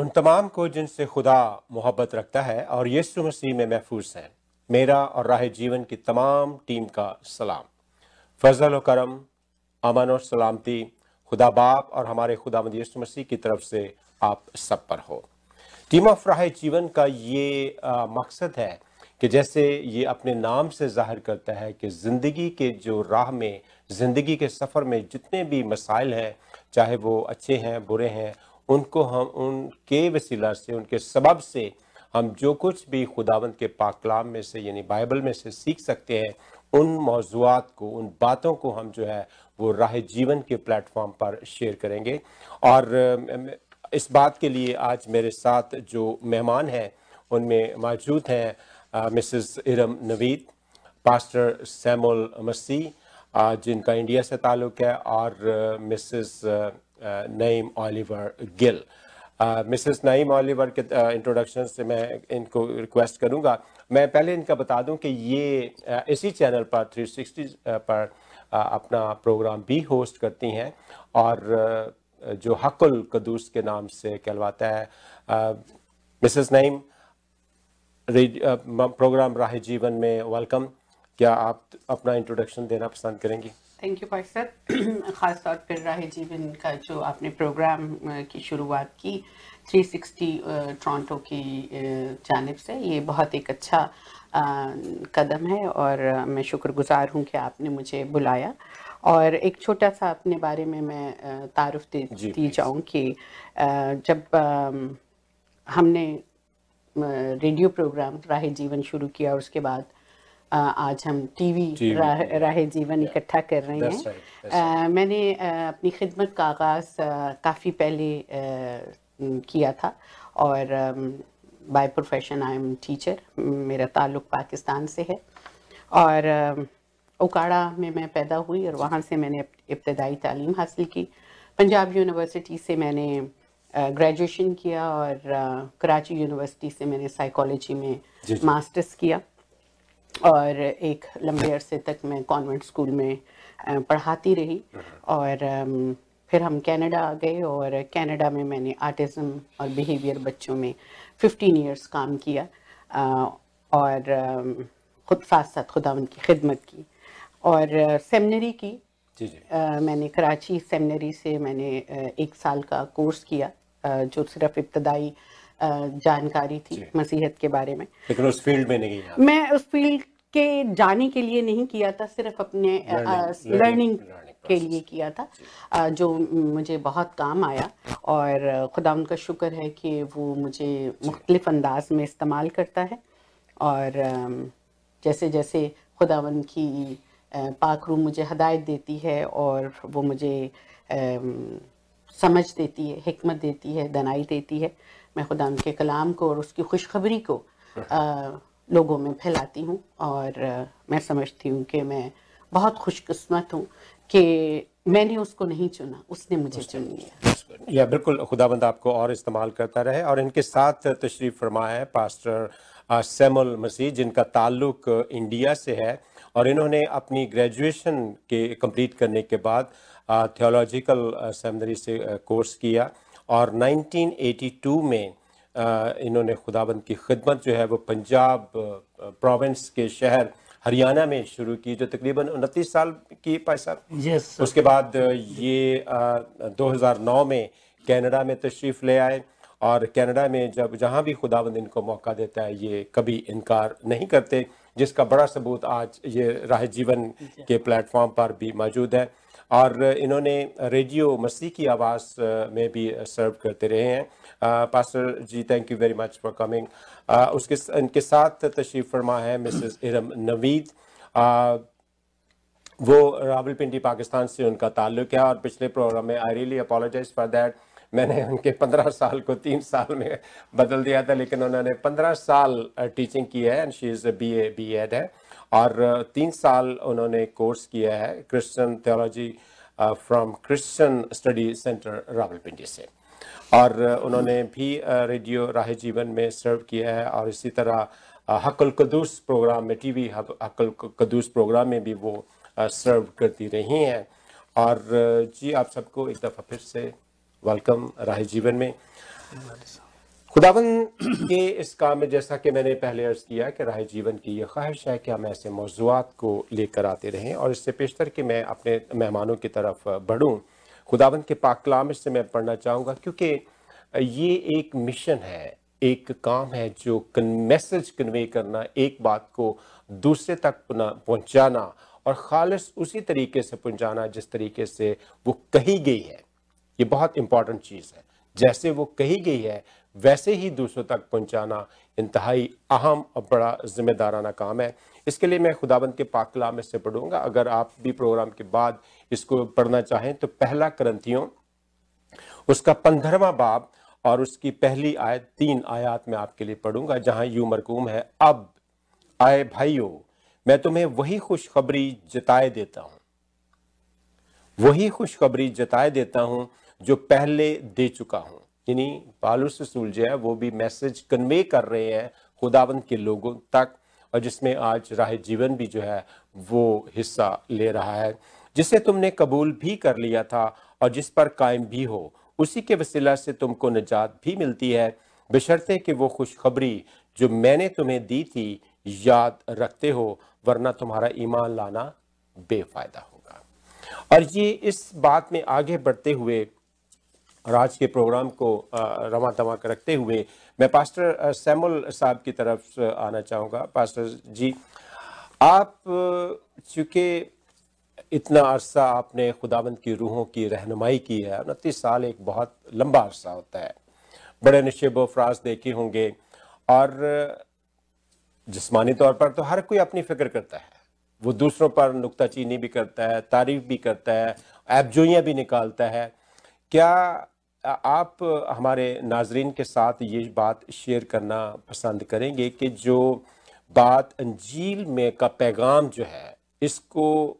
उन तमाम को जिनसे खुदा मोहब्बत रखता है और यीशु मसीह में महफूज हैं। मेरा और राह जीवन की तमाम टीम का सलाम। फजल व करम अमन और सलामती खुदा बाप और हमारे खुदा यीशु मसीह की तरफ़ से आप सब पर हो। टीम ऑफ़ राह जीवन का ये आ, मकसद है कि जैसे ये अपने नाम से ज़ाहिर करता है कि ज़िंदगी के जो राह में ज़िंदगी के सफ़र में जितने भी मसाइल हैं चाहे वो अच्छे हैं बुरे हैं उनको हम, उनके वसीला से, उनके सबब से हम जो कुछ भी खुदावंत के पाकलाम में से, यानी बाइबल में से सीख सकते हैं, उन मौजूद को, उन बातों को हम जो है, वो राह जीवन के प्लेटफॉर्म पर शेयर करेंगे। और इस बात के लिए आज मेरे साथ जो मेहमान हैं, उनमें मौजूद हैं Mrs Iram Naveed, pastor Samuel Masih जिनका इंडिया से ताल्लुक़ है, और Mrs Naeem Oliver Gill Mrs Naeem Oliver के इंट्रोडक्शन से मैं इनको रिक्वेस्ट करूँगा। मैं पहले इनका बता दूँ कि ये इसी चैनल पर 360 पर अपना प्रोग्राम भी होस्ट करती हैं और जो हकुल कदूस के नाम से कहलवाता है मिसेस नईम प्रोग्राम राह जीवन में वेलकम क्या आप अपना इंट्रोडक्शन देना पसंद करेंगे? थैंक यू भाई सर ख़ास तौर पर राह जीवन का जो आपने प्रोग्राम की शुरुआत की 360 टोरंटो की जानब से ये बहुत एक अच्छा कदम है और मैं शुक्रगुजार हूँ कि आपने मुझे बुलाया। और एक छोटा सा अपने बारे में मैं तारुफ दी जाऊँ कि जब हमने रेडियो प्रोग्राम राह जीवन शुरू किया और उसके बाद आज हम टीवी राह, राह जीवन इकट्ठा कर रहे हैं। right, right. मैंने अपनी खिदमत का आगाज़ काफ़ी पहले किया था और by profession I am teacher मेरा ताल्लुक़ पाकिस्तान से है। और उकाड़ा में मैं पैदा हुई और वहाँ से मैंने इब्तदाई तालीम हासिल की। पंजाब यूनिवर्सिटी से मैंने ग्रेजुएशन किया और कराची यूनिवर्सिटी से मैंने साइकोलॉजी में मास्टर्स किया। और एक लंबे अरसे तक मैं कॉन्वेंट स्कूल में पढ़ाती रही। और फिर हम कनाडा आ गए और कनाडा में मैंने आर्टिज़म और बिहेवियर बच्चों में 15 इयर्स काम किया। और खुद साथ साथ खुदावंद की खिदमत की। और सेमिनरी की जी जी। आ, मैंने कराची सेमिनरी से मैंने एक साल का कोर्स किया जो सिर्फ़ इब्तदाई जानकारी थी मसीहत के बारे में। लेकिन उस फ़ील्ड में नहीं मैं उस फ़ील्ड के जाने के लिए नहीं किया था सिर्फ़ अपने लर्निंग के लिए किया था जो। मुझे बहुत काम आया और खुदा उनका शुक्र है कि वो मुझे मुख्तलिफ़ अंदाज में इस्तेमाल करता है और जैसे जैसे खुदावन की पाक रूम मुझे हदायत देती है और वो मुझे समझ देती है हमत देती है दनाई देती है मैं खुदा के कलाम को और उसकी खुशखबरी को आ, लोगों में फैलाती हूँ और आ, मैं समझती हूँ कि मैं बहुत खुशकस्मत हूँ कि मैंने उसको नहीं चुना उसने मुझे चुन लिया या बिल्कुल खुदाबंद आपको और इस्तेमाल करता रहे और इनके साथ तशरीफ़ फरमा है पास्टर सैमुल मसीह जिनका ताल्लुक इंडिया से है और इन्होंने अपनी ग्रेजुएशन के कंप्लीट करने के बाद थियोलॉजिकल सेमिनरी से कोर्स किया। और 1982 में इन्होंने खुदाबंद की खिदमत जो है वो पंजाब प्रोविंस के शहर हरियाणा में शुरू की जो तकरीबन उनतीस साल की पैसा yes, उसके बाद ये आ, 2009 में कनाडा में तशरीफ़ ले आए और कनाडा में जब जहाँ भी खुदाबंद इनको मौका देता है ये कभी इनकार नहीं करते जिसका बड़ा सबूत आज ये राह जीवन के प्लेटफॉर्म पर भी मौजूद है। और इन्होंने रेडियो मसीह की आवाज़ में भी सर्व करते रहे हैं। Pastor ji thank you very much for coming उसके इनके साथ तशरीफ़ फरमा है मिसेस इरम नवीद। वो रावलपिंडी, पाकिस्तान से उनका ताल्लुक है और पिछले प्रोग्राम में I really apologise for that मैंने उनके पंद्रह साल को तीन साल में बदल दिया था, लेकिन उन्होंने पंद्रह साल टीचिंग की है and she is B A B Ed है। और तीन साल उन्होंने कोर्स किया है Christian theology from Christian study centre Rawalpindi से। और उन्होंने भी रेडियो राह जीवन में सर्व किया है और इसी तरह हकल कदूस प्रोग्राम में टीवी हकल कदूस प्रोग्राम में भी वो सर्व करती रही हैं। और जी आप सबको एक दफ़ा फिर से वेलकम राह जीवन में। खुदावन के इस काम में जैसा कि मैंने पहले अर्ज़ किया कि राह जीवन की ये ख्वाहिश है कि हम ऐसे मौजूद को लेकर आते रहें और इससे पेशतर कि मैं अपने मेहमानों की तरफ़ बढ़ूँ। खुदावन के पाक कलाम से मैं पढ़ना चाहूँगा क्योंकि ये एक मिशन है, एक काम है जो मैसेज कन्वे करना, एक बात को दूसरे तक पहुँचाना और ख़ालस उसी तरीके से पहुँचाना जिस तरीके से वो कही गई है। ये बहुत इंपॉर्टेंट चीज़ है। जैसे वो कही गई है, वैसे ही दूसरों तक पहुंचाना इंतहाई अहम और बड़ा जिम्मेदाराना काम है। इसके लिए मैं खुदाबंद के पाकला में से पढ़ूँगा। अगर आप भी प्रोग्राम के बाद इसको पढ़ना चाहें तो पहला करंथियों, उसका पंद्रहवा बाब और उसकी पहली आयत, तीन आयात में आपके लिए पढ़ूँगा, जहाँ यू मरकूम है, अब, आए भाइयों, मैं तुम्हें वही खुशखबरी जताए देता हूँ, वही खुशखबरी जताए देता हूँ जो पहले दे चुका हूँ। यानी पालूस रसूल जो है, वो भी मैसेज कन्वे कर रहे हैं खुदावंत के लोगों तक, और जिसमें आज राह जीवन भी जो है, वो हिस्सा ले रहा है। जिसे तुमने कबूल भी कर लिया था, और जिस पर कायम भी हो, उसी के वसीला से तुमको निजात भी मिलती है। बशर्ते कि वो खुशखबरी जो मैंने तुम्हें दी थी, याद रखते हो, वरना तुम्हारा ईमान लाना बेफायदा होगा। और ये इस बात में आगे बढ़ते हुए और आज के प्रोग्राम को रवा दवा रखते हुए मैं पास्टर सैमुल साहब की तरफ़ आना चाहूँगा। पास्टर जी, आप, चूँकि इतना अरसा आपने खुदाबंद की रूहों की रहनुमाई की है, उनतीस साल एक बहुत लंबा अरसा होता है। बड़े नशेब अफराज देखे होंगे। और जिसमानी तौर पर तो हर कोई अपनी फ़िक्र करता है। वो दूसरों पर नुकताचीनी भी करता है, तारीफ़ भी करता है, ऐबजोइयाँ भी निकालता है। क्या आप हमारे नाजरीन के साथ ये बात शेयर करना पसंद करेंगे कि जो बात अंजील में का पैगाम जो है, इसको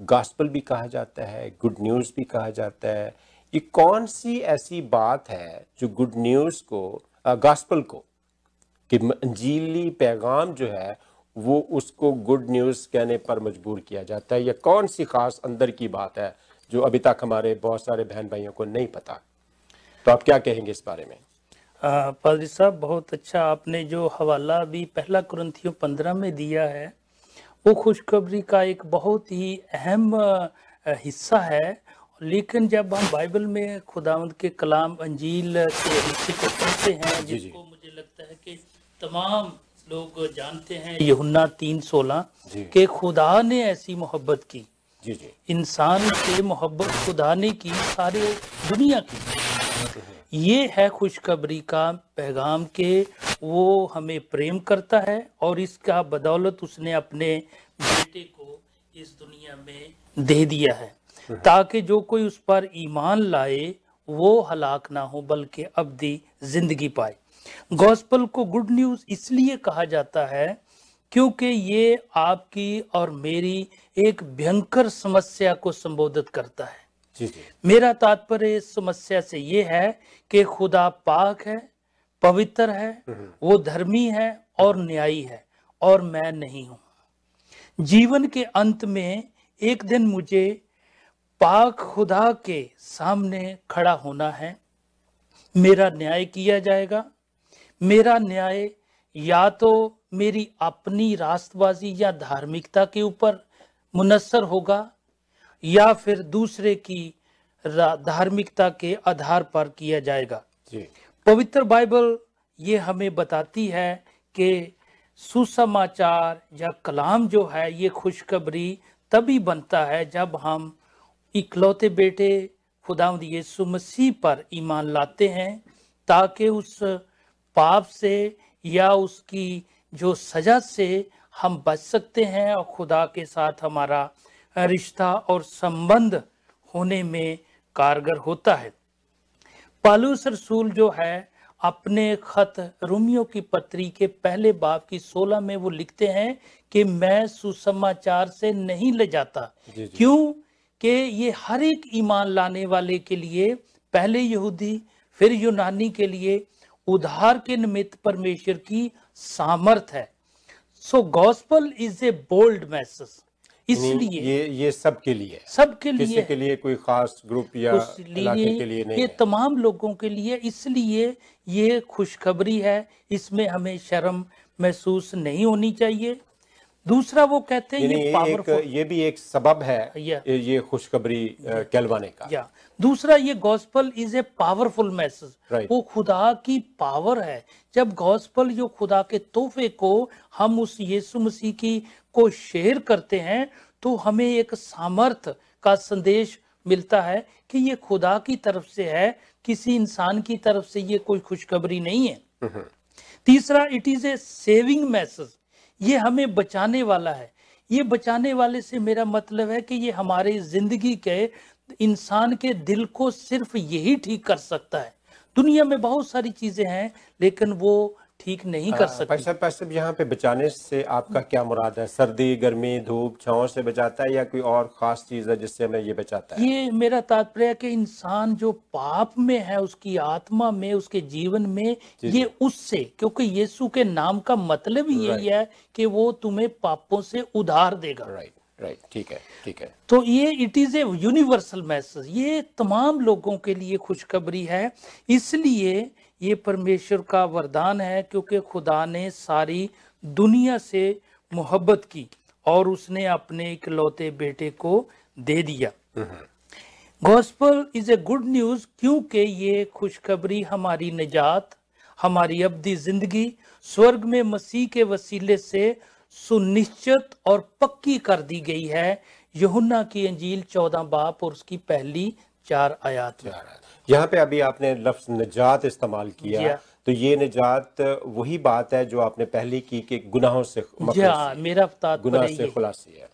गास्पल भी कहा जाता है गुड न्यूज़ भी कहा जाता है। ये कौन सी ऐसी बात है जो गुड न्यूज़ को गास्पल को, कि अंजीली पैगाम जो है, वो उसको गुड न्यूज़ कहने पर मजबूर किया जाता है? या कौन सी ख़ास अंदर की बात है जो अभी तक हमारे बहुत सारे बहन भाइयों को नहीं पता? तो आप क्या कहेंगे इस बारे में? पादरी साहब बहुत अच्छा आपने जो हवाला भी पहला क्रंथियों पंद्रह में दिया है वो खुशखबरी का एक बहुत ही अहम हिस्सा है। लेकिन जब हम बाइबल में खुदावंद के कलाम अंजील के हिस्से को पढ़ते हैं जिसको मुझे लगता है कि तमाम लोग जानते हैं यहुन्ना तीन सोलह के खुदा ने ऐसी मोहब्बत की। जी जी। इंसान से मोहब्बत खुदा ने की सारे दुनिया की। ये है खुशखबरी का पैगाम के वो हमें प्रेम करता है और इसका बदौलत उसने अपने बेटे को इस दुनिया में दे दिया है। ताकि जो कोई उस पर ईमान लाए, वो हलाक ना हो, बल्कि अवधि ज़िंदगी पाए। गॉस्पल को गुड न्यूज़ इसलिए कहा जाता है क्योंकि ये आपकी और मेरी एक भयंकर समस्या को संबोधित करता है। मेरा तात्पर्य इस समस्या से ये है कि खुदा पाक है पवित्र है हम्म। वो धर्मी है और न्यायी है और मैं नहीं हूँ। जीवन के अंत में एक दिन मुझे पाक खुदा के सामने खड़ा होना है। मेरा न्याय किया जाएगा। मेरा न्याय या तो मेरी अपनी राष्ट्रबाजी या धार्मिकता के ऊपर मुनसर होगा या फिर दूसरे की धार्मिकता के आधार पर किया जाएगा जी। पवित्र बाइबल ये हमें बताती है कि सुसमाचार या कलाम जो है ये खुशखबरी तभी बनता है जब हम इकलौते बेटे खुदावंद यीशु मसीह पर ईमान लाते हैं ताकि उस पाप से या उसकी जो सजा से हम बच सकते हैं और खुदा के साथ हमारा रिश्ता और संबंध होने में कारगर होता है। पालूस रसूल जो है अपने खत रोमियो की पत्री के पहले बाप की सोलह में वो लिखते हैं कि मैं सुसमाचार से नहीं ले जाता। क्यों? कि ये हर एक ईमान लाने वाले के लिए पहले यहूदी फिर यूनानी के लिए उधार के निमित्त परमेश्वर की सामर्थ है। So gospel is a bold message इसलिए ये ये सबके लिए है। सबके किसी लिए के लिए कोई खास ग्रुप या इलाके के लिए नहीं ये तमाम लोगों के लिए इसलिए ये खुशखबरी है इसमें हमें शर्म महसूस नहीं होनी चाहिए। दूसरा वो कहते हैं ये ये एक ये भी एक सबब है ये ये खुशखबरी कहलवाने का। दूसरा ये gospel is a powerful message Right. वो खुदा की पावर है। जब गॉस्पल जो खुदा के तोहफे को हम उस यीशु मसीह की को शेयर करते हैं तो हमें एक सामर्थ का संदेश मिलता है कि ये खुदा की तरफ़ से है किसी इंसान की तरफ़ से ये कोई खुशखबरी नहीं है। तीसरा it is a saving message ये हमें बचाने वाला है। ये बचाने वाले से मेरा मतलब है कि ये हमारे ज़िंदगी के इंसान के दिल को सिर्फ़ यही ठीक कर सकता है। दुनिया में बहुत सारी चीज़ें हैं लेकिन वो ठीक नहीं कर सकती। पैसा पैसा यहाँ पे बचाने से आपका क्या मुराद है? सर्दी गर्मी धूप छाँव से बचाता है या कोई और खास चीज़ है जिससे हमें ये बचाता है? ये मेरा तात्पर्य है कि इंसान जो पाप में है उसकी आत्मा में उसके जीवन में ये उससे क्योंकि यीशु के नाम का मतलब यही है कि वो तुम्हें पापों से उधार देगा। राइट राइट ठीक है ठीक है। तो ये it is a universal message ये तमाम लोगों के लिए खुशखबरी है। इसलिए ये परमेश्वर का वरदान है क्योंकि खुदा ने सारी दुनिया से मोहब्बत की और उसने अपने इकलौते बेटे को दे दिया। Gospel is a good news क्योंकि ये खुशखबरी हमारी निजात हमारी अवधि ज़िंदगी स्वर्ग में मसीह के वसीले से सुनिश्चित और पक्की कर दी गई है। यूहन्ना की अंजील चौदह बाप और उसकी पहली चार आयात में यहाँ पे अभी आपने लफ्ज निजात इस्तेमाल किया। तो ये निजात वही बात है जो आपने पहली की कि गुनाहों से हाँ मेरा गुनाह से खुलासी है।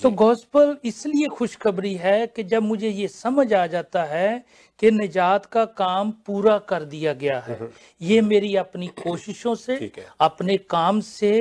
तो गॉस्पल इसलिए खुशखबरी है कि जब मुझे ये समझ आ जाता है कि निजात का काम पूरा कर दिया गया है। ये मेरी अपनी कोशिशों से अपने काम से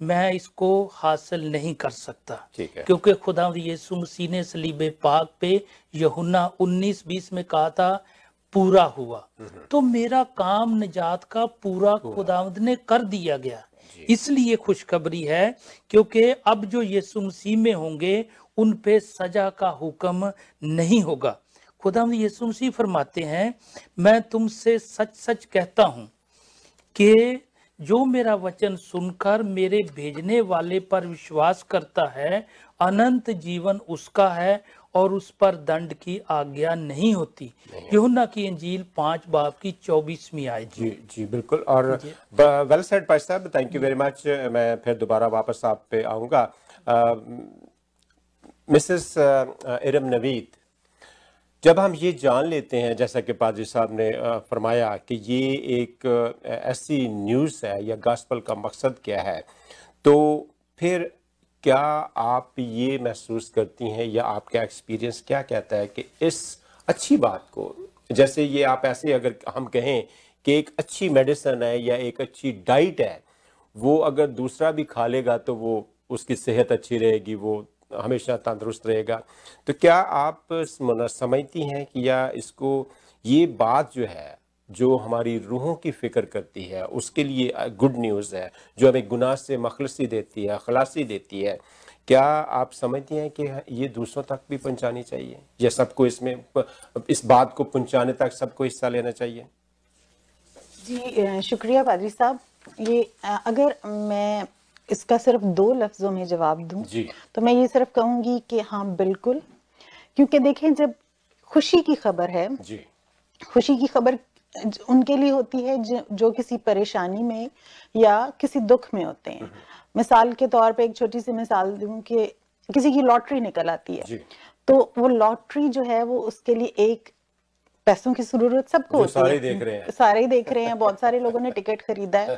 मैं इसको हासिल नहीं कर सकता। क्योंकि खुदा यीशु मसीह ने सलीबे पाक पे यहुन्ना 19 20 में कहा था पूरा हुआ। तो मेरा काम निजात का पूरा खुदावंद ने कर दिया गया। इसलिए खुशखबरी है क्योंकि अब जो यीशु मसीह में होंगे उन पे सजा का हुक्म नहीं होगा। खुदा यीशु मसीह फरमाते हैं मैं तुमसे सच सच कहता हूँ कि जो मेरा वचन सुनकर मेरे भेजने वाले पर विश्वास करता है अनंत जीवन उसका है और उस पर दंड की आज्ञा नहीं होती। यूहन्ना की अंजील पाँच बाप की चौबीसवीं आयत जी जी बिल्कुल। और वेल सेड भाई साहब थैंक यू वेरी मच मैं फिर दोबारा वापस आप पे आऊँगा। मिसेस इरम नवीद जब हम ये जान लेते हैं, जैसा कि पादरी साहब ने फरमाया कि ये एक ऐसी न्यूज़ है या गॉस्पल का मकसद क्या है तो फिर क्या आप ये महसूस करती हैं या आपका एक्सपीरियंस क्या कहता है कि इस अच्छी बात को, जैसे ये आप ऐसे अगर हम कहें कि एक अच्छी मेडिसन है या एक अच्छी डाइट है, वो अगर दूसरा भी खा लेगा तो वो उसकी सेहत अच्छी रहेगी, वो हमेशा तंदुरुस्त रहेगा। तो क्या आप समझती हैं कि या इसको, ये बात जो है, जो हमारी रूहों की फ़िक्र करती है, उसके लिए गुड न्यूज़ है, जो हमें गुनाह से, मखलसी देती है, खलासी देती है, क्या आप समझती हैं कि ये दूसरों तक भी पहुंचानी चाहिए? या सबको इसमें इस बात को पहुँचाने तक सबको हिस्सा लेना चाहिए? जी शुक्रिया पादरी साहब। ये अगर मैं इसका सिर्फ़ दो लफ्जों में जवाब दूँ जी। तो मैं ये सिर्फ़ कहूँगी कि हाँ बिल्कुल। क्योंकि देखें जब खुशी की खबर है जी। खुशी की खबर उनके लिए होती है जो, किसी परेशानी में या किसी दुख में होते हैं। मिसाल के तौर पे एक छोटी सी मिसाल दूँ कि किसी की लॉटरी निकल आती है। जी। तो वो लॉटरी जो है वो उसके लिए एक पैसों की ज़रूरत सबको होती सारे है देख रहे हैं। सारे ही देख रहे हैं बहुत सारे लोगों ने टिकट खरीदा है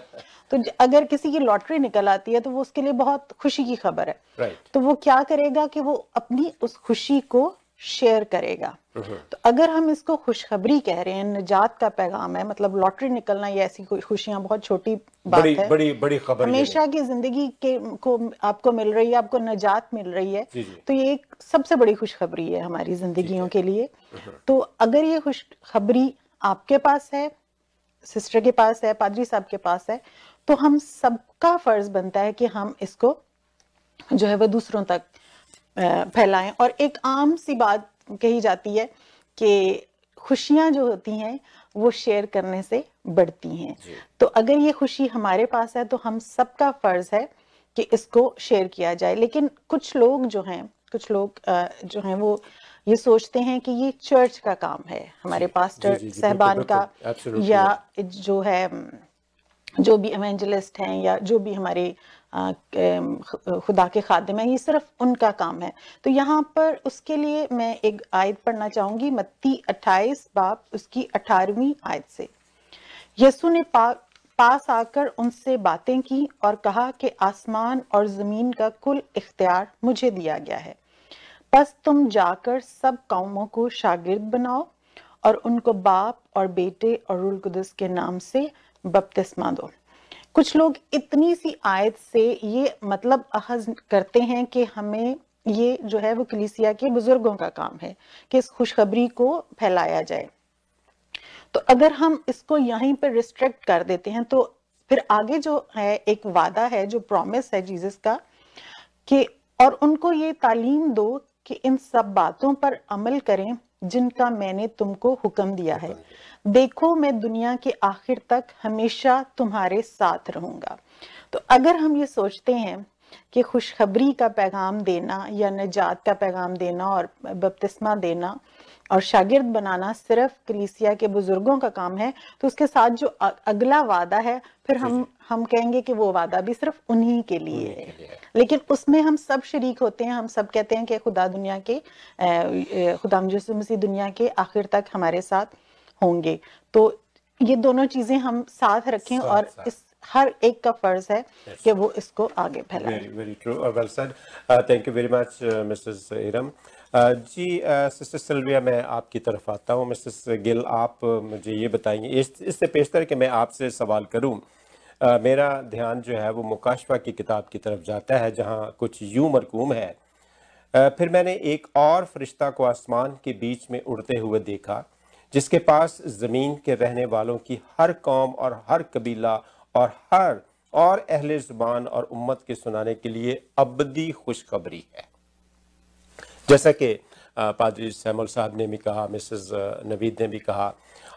तो अगर किसी की लॉटरी निकल आती है तो वो उसके लिए बहुत खुशी की खबर है right. तो वो क्या करेगा कि वो अपनी उस खुशी को शेयर करेगा। तो अगर हम इसको खुशखबरी कह रहे हैं निजात का पैगाम है मतलब लॉटरी निकलना या ऐसी खुशियाँ बहुत छोटी बात बड़ी है। बड़ी बड़ी खबर हमेशा की ज़िंदगी के को आपको मिल रही है आपको निजात मिल रही है। जी, जी। तो ये एक सबसे बड़ी खुशखबरी है हमारी जिंदगियों के लिए। तो अगर ये खुशखबरी आपके पास है सिस्टर के पास है पादरी साहब के पास है तो हम सबका फ़र्ज़ बनता है कि हम इसको जो है वो दूसरों तक फैलाएँ। और एक आम सी बात कही जाती है कि खुशियाँ जो होती हैं वो शेयर करने से बढ़ती हैं। तो अगर ये खुशी हमारे पास है तो हम सबका फ़र्ज़ है कि इसको शेयर किया जाए। लेकिन कुछ लोग जो हैं कुछ लोग जो हैं वो ये सोचते हैं कि ये चर्च का काम है। हमारे पास्टर सहबान का या जो है जो भी एवेंजलिस्ट हैं या जो भी हमारे खुदा के खादिम हैं ये सिर्फ़ उनका काम है। तो यहाँ पर उसके लिए मैं एक आयत पढ़ना चाहूँगी मत्ती 28 बाप उसकी 18वीं आयत से। यसु ने पा, पास आकर उनसे बातें की और कहा कि आसमान और ज़मीन का कुल इख्तियार मुझे दिया गया है। बस तुम जाकर सब कौमों को शागिर्द बनाओ और उनको बाप और बेटे और रुल कुदस के नाम से बपतिस्मा दो। कुछ लोग इतनी सी आयत से ये मतलब अखज करते हैं कि हमें ये जो है वो कलीसिया के बुज़ुर्गों का काम है कि इस खुशखबरी को फैलाया जाए। तो अगर हम इसको यहीं पर रिस्ट्रिक्ट कर देते हैं तो फिर आगे जो है, एक वादा है, जो प्रॉमिस है जीसस का, कि और उनको ये तालीम दो कि इन सब बातों पर अमल करें जिनका मैंने तुमको हुक्म दिया है। देखो मैं दुनिया के आखिर तक हमेशा तुम्हारे साथ रहूँगा। तो अगर हम ये सोचते हैं कि खुशखबरी का पैगाम देना या निजात का पैगाम देना और बपतिस्मा देना और शागिर्द बनाना सिर्फ़ कलीसिया के बुज़ुर्गों का काम है तो उसके साथ जो अगला वादा है फिर हम हम कहेंगे कि वो वादा भी सिर्फ़ उन्हीं के लिए है लेकिन उसमें हम सब शरीक होते हैं हम सब कहते हैं कि खुदा दुनिया के खुदा यीशु मसीह दुनिया के आखिर तक हमारे साथ होंगे तो ये दोनों चीज़ें हम साथ रखें साथ, और साथ। इस हर एक का फ़र्ज़ है yes. कि वो इसको आगे फैलाए Very, very true. Uh, well said. Uh, thank you very much, जी सिस्टर सिल्विया मैं आपकी तरफ़ आता हूँ। मिसेस गिल आप मुझे ये बताएँगे इस इससे पेशतर कि मैं आपसे सवाल करूँ। मेरा ध्यान जो है वो मुकाशवा की किताब की तरफ़ जाता है जहाँ कुछ यूँ मरकूम है। अ, फिर मैंने एक और फरिश्ता को आसमान के बीच में उड़ते हुए देखा जिसके पास ज़मीन के रहने वालों की हर कौम और हर कबीला और हर और अहल ज़ुबान और उम्मत के सुनाने के लिए अबदी खुशखबरी है। जैसा कि पादरी सैमुल साहब ने भी कहा, मिसेस नवीद ने भी कहा,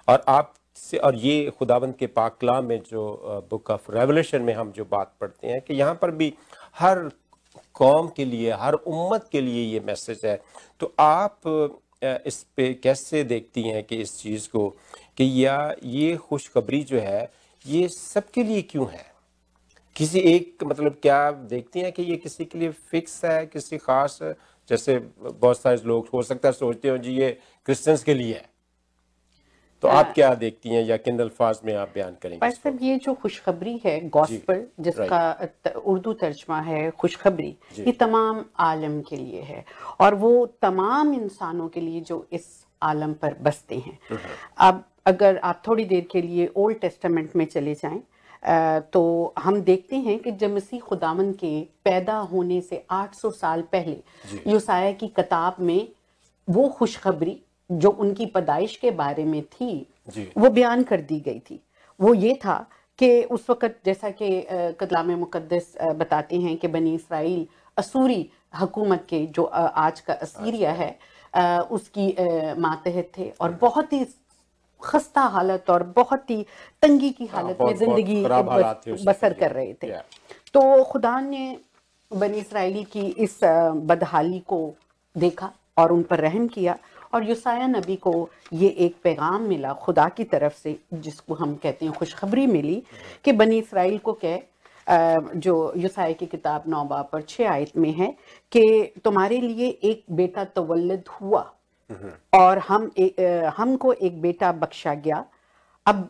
और आप से, और ये खुदावंद के पाक कलाम में जो बुक ऑफ़ रेवलेशन में हम जो बात पढ़ते हैं कि यहाँ पर भी हर कौम के लिए, हर उम्मत के लिए ये मैसेज है। तो आप इस पे कैसे देखती हैं कि इस चीज़ को कि या ये खुशखबरी जो है, ये सबके लिए क्यों है? किसी एक मतलब क्या देखती हैं कि ये किसी के लिए फिक्स है, किसी खास जैसे बहुत सारे लोग हो सकता है सोचते हो जी ये क्रिश्चियंस के लिए है। तो आप क्या देखती हैं या किन अल्फाज में आप बयान करेंगे पर सब ये जो खुशखबरी है गॉस्पल जिसका उर्दू तर्जमा है खुशखबरी ये तमाम आलम के लिए है। और वो तमाम इंसानों के लिए जो इस आलम पर बसते हैं। अब अगर आप थोड़ी देर के लिए ओल्ड टेस्टामेंट में चले जाएँ तो हम देखते हैं कि जब मसीह खुदावन के पैदा होने से 800 साल पहले यूसाया की किताब में वो खुशखबरी जो उनकी पैदाइश के बारे में थी। वो बयान कर दी गई थी। वो ये था कि उस वक़्त जैसा कि कदलाम मुकदस बताते हैं कि बनी इसराइल असूरी हकूमत के जो आज का असीरिया है अ, उसकी मातहत थे और बहुत ही खस्ता हालत और बहुत ही तंगी की हालत में ज़िंदगी बसर कर रहे थे। तो खुदा ने बनी इसराइली की इस बदहाली को देखा और उन पर रहम किया और युसाया नबी को ये एक पैगाम मिला खुदा की तरफ़ से जिसको हम कहते हैं खुशखबरी मिली कि बनी इसराइल को कह जो युसाया की किताब नौ बाब पर छः आयत में है कि तुम्हारे लिए एक बेटा तवल्लद हुआ। और हम ए, हमको एक बेटा बख्शा गया अब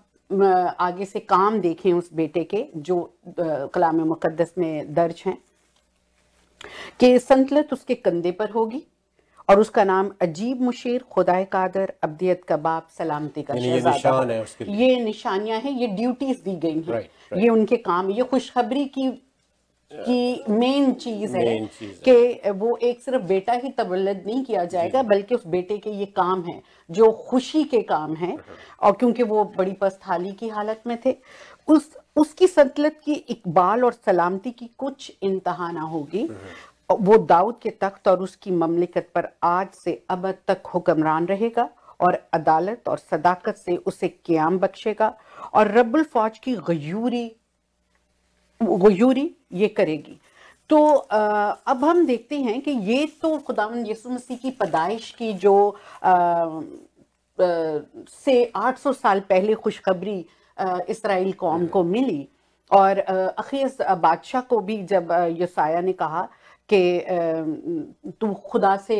आगे से काम देखें उस बेटे के जो कलाम मुकद्दस में दर्ज हैं कि संतलत उसके कंधे पर होगी और उसका नाम अजीब मुशीर खुदाए कादर अब्दियत का बाप सलामती का ये निशान है उसके लिए। ये निशानियाँ हैं ये ड्यूटीज़ दी गई हैं Right, right. ये उनके काम ये खुशखबरी की की मेन चीज़ है है। कि वो एक सिर्फ़ बेटा ही तवल्लद नहीं किया जाएगा बल्कि उस बेटे के ये काम है जो खुशी के काम है और क्योंकि वो बड़ी पस्थाली की हालत में थे। उस उसकी सतलत की इकबाल और सलामती की कुछ इंतहा ना होगी। वो दाऊद के तख्त और उसकी ममलिकत पर आज से अब तक हुक्मरान रहेगा और अदालत और सदाकत से उसे क्याम बख्शेगा। और रब्बुल फौज की गयूरी गयूरी ये करेगी। तो अब हम देखते हैं कि ये तो खुदा यसु मसीह की पैदाइश की जो आ, आ, से 800 साल पहले खुशखबरी इसराइल कौम को मिली और अखीस बादशाह को भी जब यसाया ने कहा कि तू खुदा से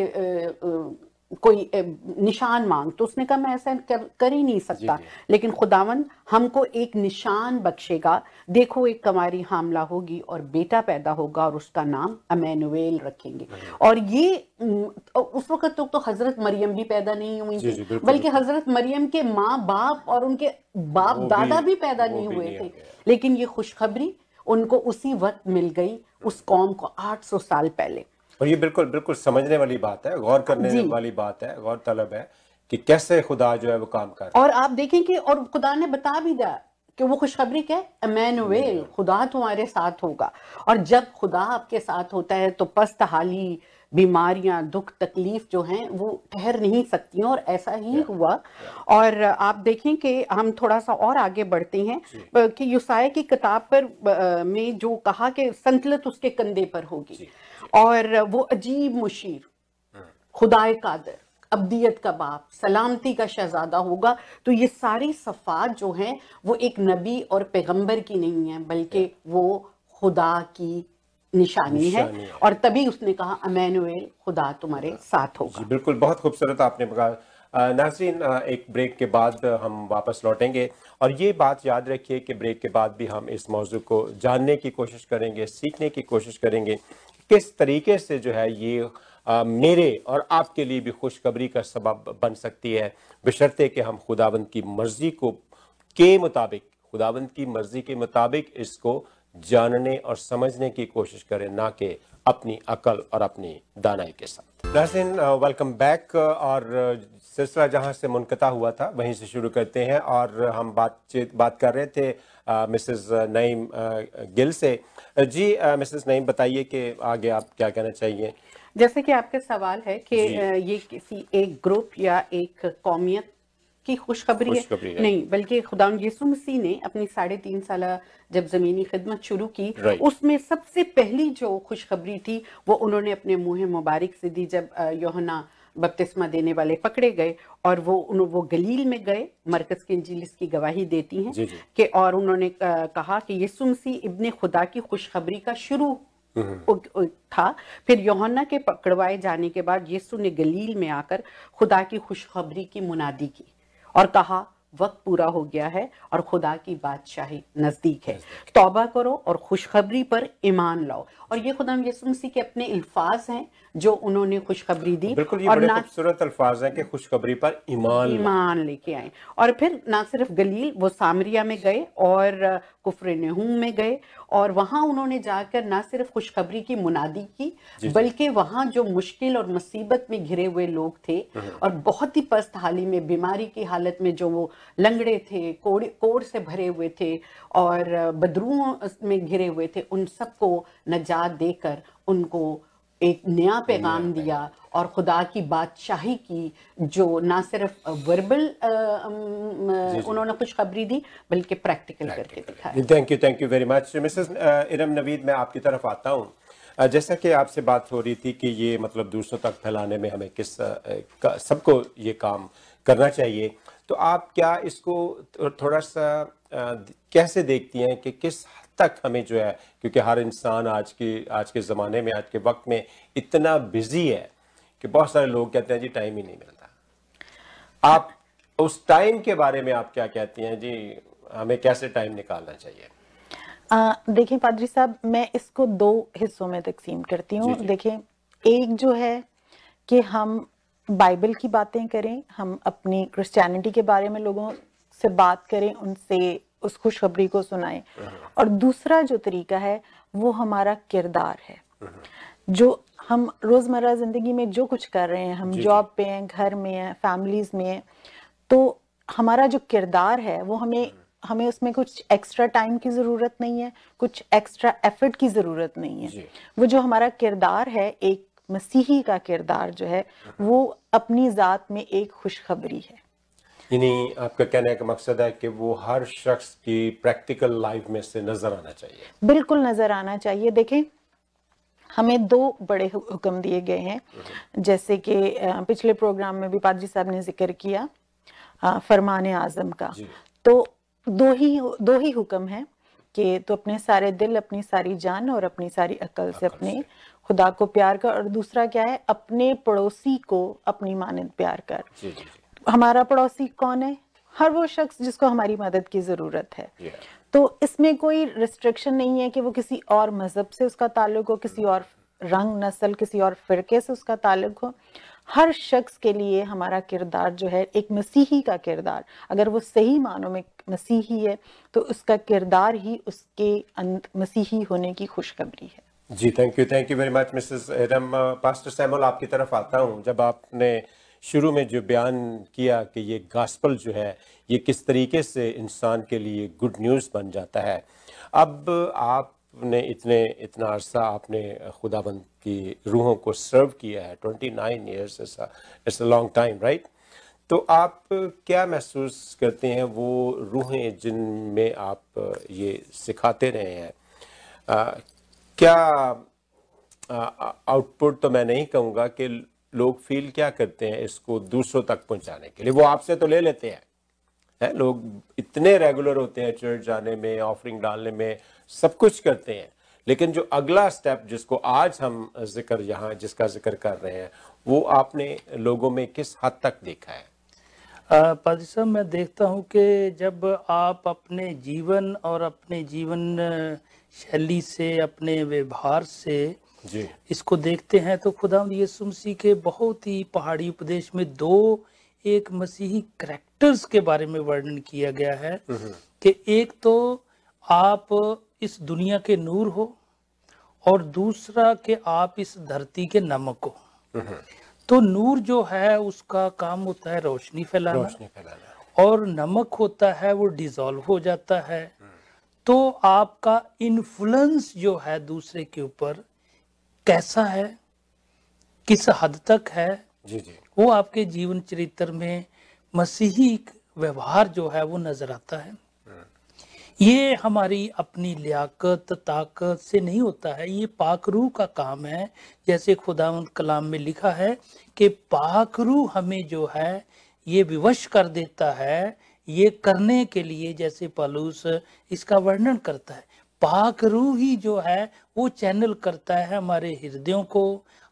कोई निशान मांग तो उसने कहा मैं ऐसा कर, कर ही नहीं सकता। जी। जी। लेकिन खुदावन हमको एक निशान बख्शेगा। देखो एक कमारी हामला होगी और बेटा पैदा होगा और उसका नाम अमेनुएल रखेंगे। और ये उस वक्त तो, तो हज़रत मरियम भी पैदा नहीं हुई थी। बल्कि हज़रत मरियम के माँ बाप और उनके बाप दादा भी, भी पैदा नहीं हुए थे। लेकिन ये खुशखबरी उनको उसी वक्त मिल गई उस कौम को 800 साल पहले। और ये बिल्कुल बिल्कुल समझने वाली बात है गौर करने वाली बात है गौर तलब है कि कैसे खुदा जो है वो काम कर और आप देखें कि और खुदा ने बता भी दिया कि वो खुशखबरी क्या अमैनुएल खुदा तुम्हारे साथ होगा। और जब खुदा आपके साथ होता है तो पस्त हाली बीमारियाँ दुख तकलीफ़ जो हैं वो ठहर नहीं सकती और ऐसा ही हुआ। और आप देखें कि हम थोड़ा सा और आगे बढ़ते हैं कि युसाया की किताब पर में जो कहा कि संतलत उसके कंधे पर होगी। और वो अजीब मुशीर। खुदाए कादर अब्दियत का बाप सलामती का शहजादा होगा। तो ये सारी सफ़ात जो हैं वो एक नबी और पैगंबर की नहीं है बल्कि वो खुदा की निशानी निशानी है। है और तभी उसने कहा अमेनुएल खुदा तुम्हारे साथ होगा। बिल्कुल बहुत खूबसूरत आपने कहा नाजरीन एक ब्रेक के बाद हम वापस लौटेंगे। और ये बात याद रखिए कि ब्रेक के बाद भी हम इस मौजू को जानने की कोशिश करेंगे सीखने की कोशिश करेंगे। किस तरीके से जो है ये आ, मेरे और आपके लिए भी खुशखबरी का सबब बन सकती है? बशर्ते कि हम खुदावंद की मर्ज़ी को के मुताबिक खुदावंद की मर्ज़ी के मुताबिक इसको जानने और समझने की कोशिश करें ना कि अपनी अकल और अपनी दानाई के साथ। नाजिन वेलकम बैक और सिलसिला जहाँ से मुनकता हुआ था वहीं से शुरू करते हैं और हम बातचीत बात कर रहे थे मिसेस नईम गिल से। जी मिसेस नईम बताइए कि आगे आप क्या कहना चाहिए जैसे कि आपका सवाल है कि ये किसी एक ग्रुप या एक कौमियत की खुशखबरी है? है। नहीं बल्कि खुदा यसु मसीह ने अपनी साढ़े तीन साल जब जमीनी खिदमत शुरू की उसमें सबसे पहली जो खुशखबरी थी वो उन्होंने अपने मुँह मुबारक से दी जब योहना बपतिस्मा देने वाले पकड़े गए और वो उन, वो गलील में गए मरकज के इंजीलिस की गवाही देती हैं कि और उन्होंने कहा कि ये सुमसी इब्ने खुदा की खुशखबरी का शुरू हम्म। था फिर योहन्ना के पकड़वाए जाने के बाद यीशु ने गलील में आकर खुदा की खुशखबरी की मुनादी की और कहा वक्त पूरा हो गया है और खुदा की बादशाही नज़दीक है। तौबा करो और खुशखबरी पर ईमान लाओ। और ये खुदा यसु मसीह के अपने अल्फाज हैं जो उन्होंने खुशखबरी दी। बिल्कुल ये और बड़े खूबसूरत अल्फाज हैं कि खुशखबरी पर ईमान ईमान लेके आए। और फिर ना सिर्फ़ गलील वो सामरिया में गए और कुफर नहूम में गए। और वहाँ उन्होंने जाकर ना सिर्फ़ खुशखबरी की मुनादी की बल्कि वहाँ जो मुश्किल और मुसीबत में घिरे हुए लोग थे हम्म। और बहुत ही पस्त हाली में बीमारी की हालत में जो वो लंगड़े थे कोड़ कोड़ से भरे हुए थे और बदरुओं में घिरे हुए थे उन सबको नजात देकर उनको एक नया पैगाम दिया और खुदा की बादशाही की जो ना सिर्फ़ वर्बल उन्होंने खुशखबरी दी बल्कि प्रैक्टिकल करके दिखाया thank you thank you very much Mrs Iram Naveed मैं आपकी तरफ़ आता हूँ। जैसा कि आपसे बात हो रही थी कि ये मतलब दूसरों तक फैलाने में हमें किस सबको ये काम करना चाहिए। तो आप क्या इसको थोड़ा सा कैसे देखती हैं कि किस हद तक हमें जो है क्योंकि हर इंसान आज की आज के ज़माने में आज के वक्त में इतना बिज़ी है कि बहुत सारे लोग कहते हैं जी टाइम ही नहीं मिलता। आप उस टाइम के बारे में आप क्या कहती हैं? जी हमें कैसे टाइम निकालना चाहिए? देखिए पादरी साहब मैं इसको दो हिस्सों में तकसीम करती हूँ। देखिए एक जो है कि हम बाइबल की बातें करें हम अपनी क्रिश्चियनिटी के बारे में लोगों से बात करें उनसे उस खुशखबरी को सुनाएँ। और दूसरा जो तरीका है वो हमारा किरदार है। जो हम रोज़मर्रा ज़िंदगी में जो कुछ कर रहे हैं हम जॉब पे हैं घर में हैं फैमिलीज़ में हैं तो हमारा जो किरदार है वो हमें हमें उसमें कुछ एक्स्ट्रा टाइम की ज़रूरत नहीं है कुछ एक्स्ट्रा एफर्ट की ज़रूरत नहीं है। वो जो हमारा किरदार है एक मसीही का किरदार जो है वो अपनी ज़ात में एक खुशखबरी है। यानी आपका कहने का मकसद है कि वो हर शख्स की प्रैक्टिकल लाइफ में से नज़र आना चाहिए। बिल्कुल नज़र आना चाहिए। देखें हमें दो बड़े हुक्म दिए गए हैं। जैसे कि पिछले प्रोग्राम में भी पादरी साहब ने ज़िक्र किया फरमान आज़म का। तो दो ही दो ही हुक्म है कि तो अपने सारे दिल अपनी सारी जान और अपनी सारी अकल से अपने खुदा को प्यार कर और दूसरा क्या है अपने पड़ोसी को अपनी मानद प्यार कर। जी जी जी। हमारा पड़ोसी कौन है? हर वो शख्स जिसको हमारी मदद की ज़रूरत है। तो इसमें कोई रिस्ट्रिक्शन नहीं है कि वो किसी और मज़हब से उसका ताल्लुक हो किसी और रंग नस्ल किसी और फिरके से उसका ताल्लुक हो। हर शख्स के लिए हमारा किरदार जो है एक मसीही का किरदार। अगर वो सही मानों में मसीही है तो उसका किरदार ही उसके मसीही होने की खुशखबरी है। जी thank you thank you very much Mrs Adam pastor Samuel आपकी तरफ़ आता हूँ। जब आपने शुरू में जो बयान किया कि ये गास्पल जो है ये किस तरीके से इंसान के लिए गुड न्यूज़ बन जाता है अब आपने इतने इतना अरसा आपने खुदाबंद की रूहों को सर्व किया है। Twenty nine years it's a long time right तो आप क्या महसूस करते हैं वो रूहें जिनमें आप ये सिखाते रहे हैं? आ, क्या आउटपुट तो मैं नहीं कहूँगा कि लोग फील क्या करते हैं इसको दूसरों तक पहुँचाने के लिए। वो आपसे तो ले लेते हैं। है? लोग इतने रेगुलर होते हैं चर्च जाने में ऑफरिंग डालने में, सब कुछ करते हैं। लेकिन जो अगला स्टेप जिसको आज हम ज़िक्र यहाँ, जिसका ज़िक्र कर रहे हैं, वो आपने लोगों में किस हद तक देखा है? पादरी साहब, मैं देखता हूँ कि जब आप अपने जीवन और अपने जीवन शैली से अपने व्यवहार से। जी। इसको देखते हैं तो खुदा यीशु मसीह के बहुत ही पहाड़ी उपदेश में दो एक मसीही करेक्टर्स के बारे में वर्णन किया गया है कि एक तो आप इस दुनिया के नूर हो और दूसरा कि आप इस धरती के नमक हो। तो नूर जो है उसका काम होता है रोशनी फैलाना रोशनी फैलाना। और नमक होता है वो डिजोल्व हो जाता है। तो आपका इन्फ्लुएंस जो है दूसरे के ऊपर कैसा है? किस हद तक है? जी जी। वो आपके जीवन चरित्र में मसीही व्यवहार जो है वो नज़र आता है। ये हमारी अपनी लियाकत ताकत से नहीं होता है। ये पाकरू का काम है। जैसे खुदावंद कलाम में लिखा है कि पाकरू हमें जो है ये विवश कर देता है ये करने के लिए जैसे पलूस इसका वर्णन करता है। पाक रूह ही जो है वो चैनल करता है हमारे हृदयों को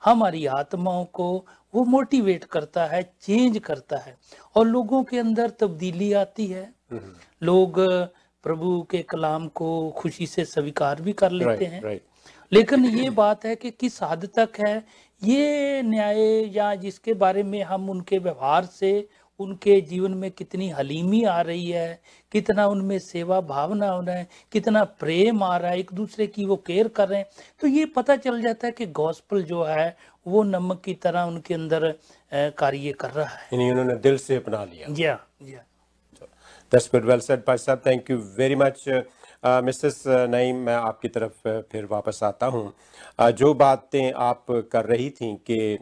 हमारी आत्माओं को वो मोटिवेट करता है चेंज करता है और लोगों के अंदर तब्दीली आती है। लोग प्रभु के कलाम को खुशी से स्वीकार भी कर लेते हैं। लेकिन ये बात है कि किस हद तक है ये न्याय या जिसके बारे में हम उनके व्यवहार से उनके जीवन में कितनी हलीमी आ रही है कितना उनमें सेवा भावना हो रहा है कितना प्रेम आ रहा है एक दूसरे की वो केयर कर रहे हैं। तो ये पता चल जाता है कि गॉस्पल जो है वो नमक की तरह उनके अंदर कार्य कर रहा है। यानी उन्होंने दिल से अपना लिया। जी या दैट्स गुड वेल सेड भाई साहब thank you very much Mrs Naeem, मैं आपकी तरफ़ फिर वापस आता हूँ। जो बातें आप कर रही थी कि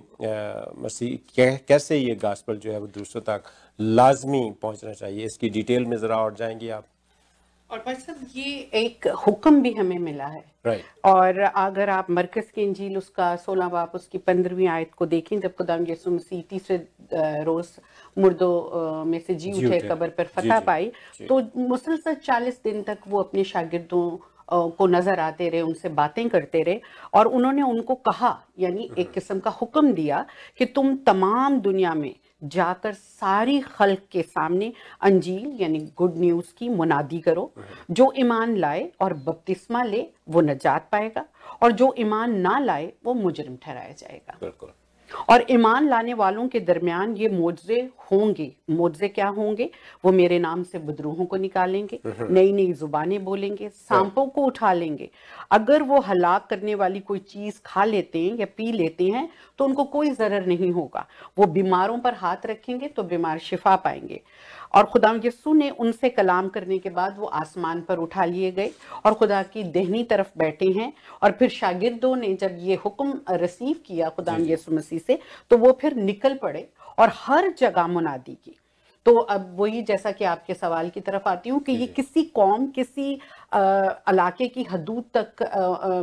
मसीह कैसे ये गास्पल जो है वो दूसरों तक लाजमी पहुँचना चाहिए, इसकी डिटेल में ज़रा और जाएँगी आप। और भाई साहब ये एक हुक्म भी हमें मिला है राइट और अगर आप मरकज की इंजील उसका सोलह बाप उसकी पंद्रहवीं आयत को देखें जब खुदा यीशु मसीह तीसरे रोज मुर्दों में से जी उठे। कब्र पर फतह पाई जी। तो मुसलसल चालीस दिन तक वो अपने शागिर्दों को नज़र आते रहे उनसे बातें करते रहे और उन्होंने उनको कहा यानी एक किस्म का हुक्म दिया कि तुम तमाम दुनिया में जाकर सारी खल्क के सामने अंजील, यानी गुड न्यूज़ की मुनादी करो। जो ईमान लाए और बपतिस्मा ले, वो नजात पाएगा और जो ईमान ना लाए, वो मुजरम ठहराया जाएगा। बिल्कुल। और ईमान लाने वालों के दरमियान ये मोजे होंगे। मोजे क्या होंगे? वो मेरे नाम से बदरूहों को निकालेंगे नई नई जुबानें बोलेंगे सांपों को उठा लेंगे। अगर वो हलाक करने वाली कोई चीज़ खा लेते हैं या पी लेते हैं तो उनको कोई जरर नहीं होगा। वो बीमारों पर हाथ रखेंगे तो बीमार शिफा पाएँगे। और खुदा यसु ने उनसे कलाम करने के बाद वो आसमान पर उठा लिए गए और खुदा की दहनी तरफ़ बैठे हैं और फिर शागिर्दों ने जब ये हुक्म रसीव किया खुदा यसु मसीह से तो वो फिर निकल पड़े और हर जगह मुनादी की। तो अब वही जैसा कि आपके सवाल की तरफ़ आती हूँ कि ये किसी कौम किसी इलाके की हदूद तक आ, आ,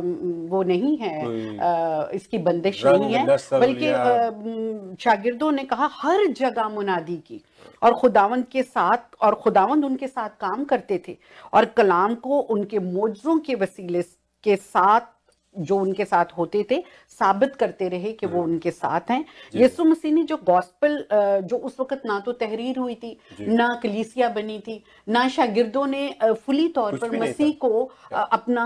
वो नहीं है आ, इसकी बंदिश नहीं है बल्कि शागिर्दों ने कहा हर जगह मुनादी की और खुदावंद के साथ और खुदावंद उनके साथ काम करते थे और कलाम को उनके मोजों के वसीले के साथ जो उनके साथ होते थे साबित करते रहे कि वो हम्म। उनके साथ हैं। यीशु मसीह ने जो गॉस्पल जो उस वक्त ना तो तहरीर हुई थी ना कलीसिया बनी थी ना शागिर्दों ने फुली तौर पर मसीह को अपना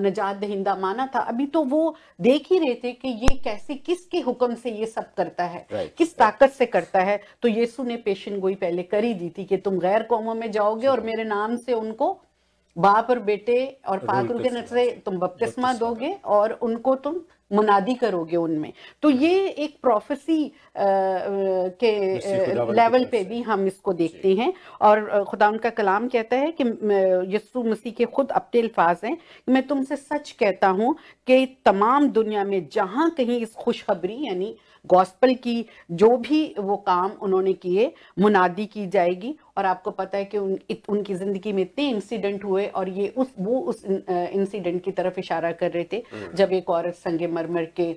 नजात दहिंदा माना था। अभी तो वो देख ही रहे थे कि ये कैसे किसके हुक्म से ये सब करता है किस ताकत से करता है। तो यीशु ने पेशन गोई पहले कर ही दी थी कि तुम गैर कौमों में जाओगे और मेरे नाम से उनको बाप और बेटे और पाक के से तुम बपतिस्मा दोगे और उनको तुम मुनादी करोगे उनमें। तो ये एक प्रोफेसी के लेवल पे भी हम इसको देखते हैं और खुदा उनका कलाम कहता है कि यस्सु मसीह के खुद अपने अल्फाज हैं। मैं तुमसे सच कहता हूँ कि तमाम दुनिया में जहाँ कहीं इस खुशखबरी यानी गॉस्पल की जो भी वो काम उन्होंने किए मुनादी की जाएगी। और आपको पता है कि उन, इत, उनकी ज़िंदगी में इतने इंसिडेंट हुए और ये उस वो उस इंसिडेंट की तरफ़ इशारा कर रहे थे। हम्म। जब एक औरत संगे मरमर के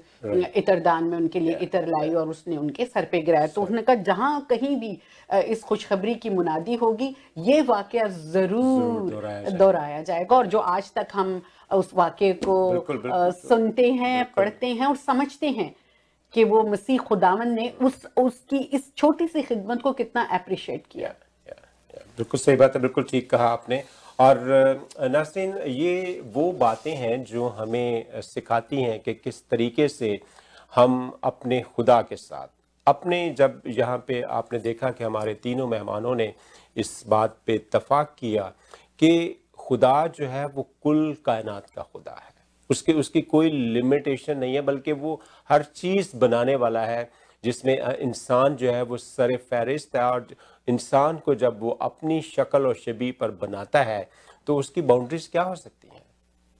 इतरदान में उनके लिए इतर लाई और उसने उनके सर पे गिराया। तो उसने कहा जहाँ कहीं भी इस खुशखबरी की मुनादी होगी ये वाक्य ज़रूर दोहराया जाएगा। और जो आज तक हम उस वाक्य को बिल्कुल, बिल्कुल, सुनते हैं पढ़ते हैं और समझते हैं कि वो मसीह खुदावन ने उस, उसकी, इस छोटी सी खिदमत को कितना अप्रिशिएट किया। बिल्कुल सही बात है, बिल्कुल ठीक कहा आपने। और नासिन ये वो बातें हैं जो हमें सिखाती हैं कि किस तरीके से हम अपने खुदा के साथ, अपने जब यहाँ पे आपने देखा कि हमारे तीनों मेहमानों ने इस बात पे इतफाक़ किया कि खुदा जो है वो कुल कायनात का खुदा है। उसके, उसकी कोई लिमिटेशन नहीं है, बल्कि वो हर चीज़ बनाने वाला है जिसमें इंसान जो है वो सर फहरिस्त है, और इंसान को जब वो अपनी शक्ल और शबी पर बनाता है तो उसकी बाउंड्रीज क्या हो सकती हैं?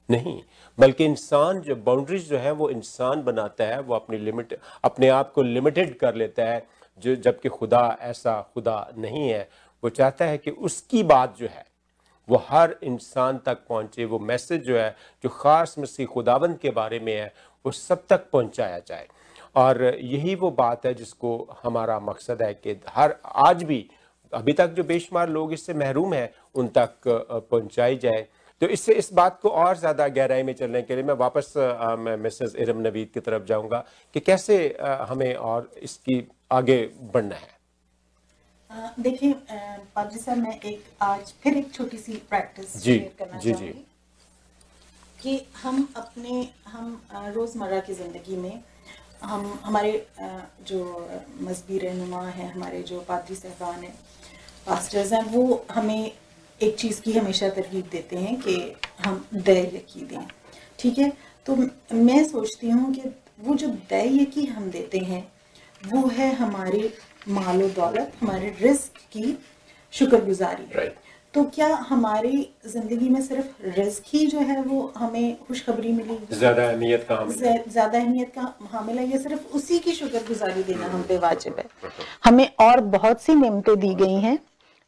नहीं, बल्कि इंसान जो बाउंड्रीज जो है वो इंसान बनाता है, वो अपनी लिमिट अपने आप को लिमिटेड कर लेता है, जो, जबकि खुदा ऐसा खुदा नहीं है। वो चाहता है कि उसकी बात जो है वो हर इंसान तक पहुँचे, वो मैसेज जो है, जो ख़ास मसीह खुदावंद के बारे में है, वो सब तक पहुँचाया जाए। और यही वो बात है जिसको हमारा मकसद है कि हर, आज भी, अभी तक जो बेशुमार लोग इससे महरूम हैं, उन तक पहुंचाई जाए। तो इससे इस बात को और ज़्यादा गहराई में चलने के लिए मैं वापस मिसेस इरम नवीद की तरफ़ जाऊँगा कि कैसे हमें और इसकी आगे बढ़ना है। देखिए पाजी साहब मैं एक आज फिर एक छोटी सी प्रैक्टिस जी करना जी जी। कि हम अपने हम रोज़मर्रा की ज़िंदगी में हम हमारे जो मजहबी रहनुमा हैं हमारे जो पादरी साहबान हैं पास्टर्स हैं वो हमें एक चीज़ की हमेशा तरकीब देते हैं कि हम दय यकी दें। ठीक है? तो मैं सोचती हूँ कि वो जो दय यकी हम देते हैं वो है हमारे मालो दौलत हमारे रिस्क की शुक्रगुजारी right. तो क्या हमारी ज़िंदगी में सिर्फ़ रिस्क ही जो है वो हमें खुशखबरी मिली? ज़्यादा अहमियत का ज़्यादा अहमियत का हामिल है ये सिर्फ़ उसी की शुक्रगुजारी देना हम पे वाजिब है। हमें और बहुत सी नियमतें दी गई हैं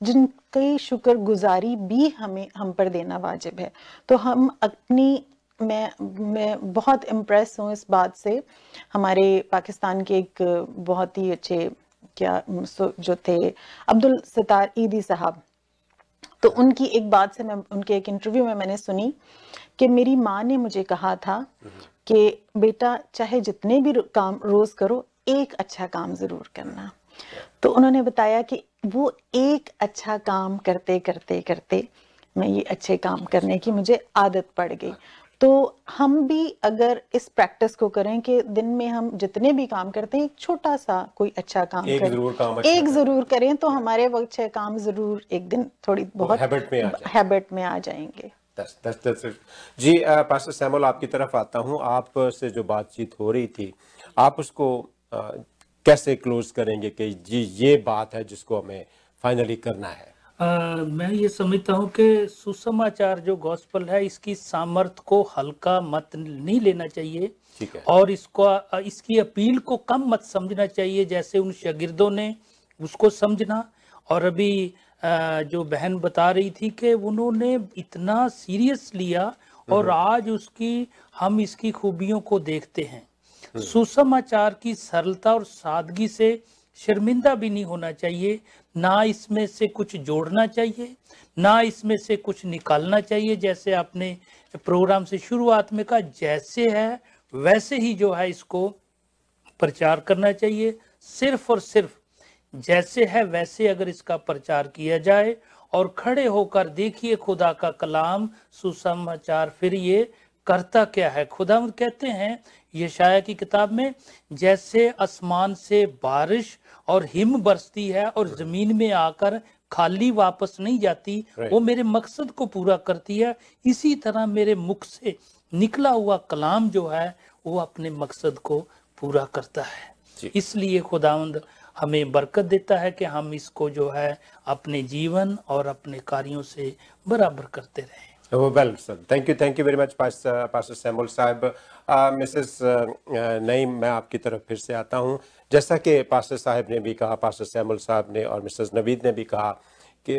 जिनकी शुक्रगुजारी भी हमें हम पर देना वाजिब है। तो हम अपनी मैं मैं बहुत इम्प्रेस हूँ इस बात से। हमारे पाकिस्तान के एक बहुत ही अच्छे क्या जो थे, अब्दुल सतार ईदी साहब। तो उनकी एक बात से मैं, उनके एक इंटरव्यू में मैंने सुनी कि मेरी माँ ने मुझे कहा था कि, बेटा, चाहे जितने भी काम रोज करो, एक अच्छा काम ज़रूर करना। तो उन्होंने बताया कि वो एक अच्छा काम करते करते करते मैं ये अच्छे काम करने की मुझे आदत पड़ गई। तो हम भी अगर इस प्रैक्टिस को करें कि दिन में हम जितने भी काम करते हैं एक छोटा सा कोई अच्छा काम एक करें। ज़रूर काम अच्छा एक ज़रूर करें तो हमारे वक्त छह काम ज़रूर एक दिन थोड़ी बहुत हैबिट में आ हैबिट में आ जाएँगे। दस दस दस जी पास्टर सैमुअल आपकी तरफ़ आता हूँ। आप से जो बातचीत हो रही थी आप उसको आ, कैसे क्लोज करेंगे कि जी ये बात है जिसको हमें फाइनली करना है? आ, मैं ये समझता हूँ कि सुसमाचार जो गॉस्पल है इसकी सामर्थ को हल्का मत नहीं लेना चाहिए ठीक है। और इसको इसकी अपील को कम मत समझना चाहिए जैसे उन शागिर्दों ने उसको समझना। और अभी आ, जो बहन बता रही थी कि उन्होंने इतना सीरियस लिया और आज उसकी हम इसकी खूबियों को देखते हैं। सुसमाचार की सरलता और सादगी से शर्मिंदा भी नहीं होना चाहिए। ना इसमें से कुछ जोड़ना चाहिए, ना इसमें से कुछ निकालना चाहिए। जैसे आपने प्रोग्राम से शुरुआत में कहा, जैसे है, वैसे ही जो है इसको प्रचार करना चाहिए। सिर्फ़ और सिर्फ़ जैसे है, वैसे अगर इसका प्रचार किया जाए और खड़े होकर देखिए खुदा का कलाम, सुसमाचार, फिर ये करता क्या है? खुदा कहते हैं यशाया की किताब में जैसे आसमान से बारिश और हिम बरसती है और ज़मीन में आकर खाली वापस नहीं जाती वो मेरे मकसद को पूरा करती है। इसी तरह मेरे मुख से निकला हुआ कलाम जो है वो अपने मकसद को पूरा करता है। इसलिए खुदावंद हमें बरकत देता है कि हम इसको जो है अपने जीवन और अपने कार्यों से बराबर करते रहें। Well, sir. Thank you, thank you very much, Pastor, Pastor Samuel sahab. Mrs Naeem मैं आपकी तरफ़ फिर से आता हूँ। जैसा कि पास्टर साहब ने भी कहा पास्टर सैमुल साहब ने और मिसेस नवीद ने भी कहा कि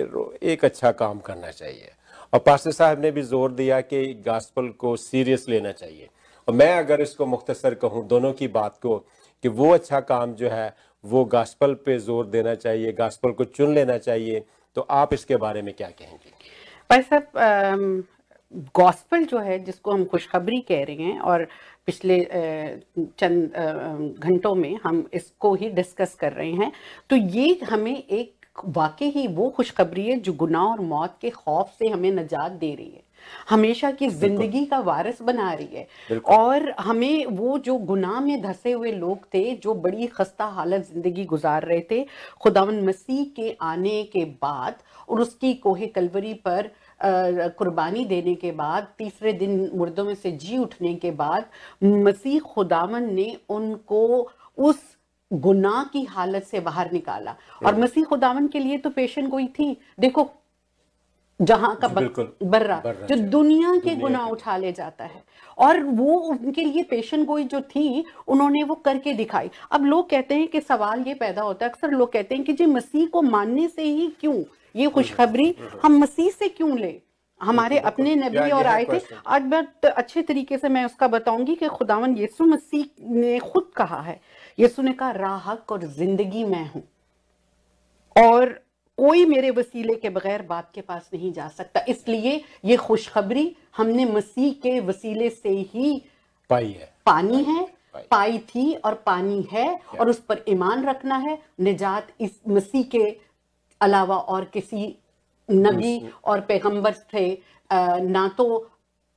एक अच्छा काम करना चाहिए। और पास्टर साहब ने भी ज़ोर दिया कि गास्पल को सीरियस लेना चाहिए। और मैं अगर इसको मुख्तसर कहूँ दोनों की बात को कि वो अच्छा काम जो है वो गास्पल पे ज़ोर देना चाहिए गास्पल को चुन लेना चाहिए। तो आप इसके बारे में क्या कहेंगे? भाई साहब गॉस्पल जो है जिसको हम खुशखबरी कह रहे हैं और पिछले चंद घंटों में हम इसको ही डिस्कस कर रहे हैं तो ये हमें एक वाकई ही वो खुशखबरी है जो गुनाह और मौत के खौफ से हमें नजात दे रही है। हमेशा की ज़िंदगी का वारिस बना रही है। और हमें वो जो गुनाह में धसे हुए लोग थे जो बड़ी खस्ता हालत ज़िंदगी गुजार रहे थे खुदावन मसीह के आने के बाद और उसकी कोहे कलवरी पर कुर्बानी देने के बाद तीसरे दिन मुर्दों में से जी उठने के बाद मसीह खुदावन ने उनको उस गुनाह की हालत से बाहर निकाला। और हम्म। मसीह खुदावन के लिए तो पेशन कोई थी। देखो जहाँ का बर्रा, जो दुनिया के गुनाह उठा ले जाता है। और वो उनके लिए पेशन गोई जो थी उन्होंने वो करके दिखाई। अब लोग कहते हैं कि सवाल ये पैदा होता है। अक्सर लोग कहते हैं कि जी मसीह को मानने से ही क्यों? ये खुशखबरी हम मसीह से क्यों ले? हमारे अपने नबी और आए थे आज बहुत अच्छे तरीके से मैं उसका बताऊँगी कि खुदावन यीशु मसीह ने खुद कहा है। यीशु ने कहा राह और ज़िंदगी मैं हूँ और कोई मेरे वसीले के बगैर बाप के पास नहीं जा सकता। इसलिए ये खुशखबरी हमने मसीह के वसीले से ही पाई है। पानी है पाई। थी और पानी है और उस पर ईमान रखना है। निजात इस मसीह के अलावा और किसी नबी और पैगंबर से ना तो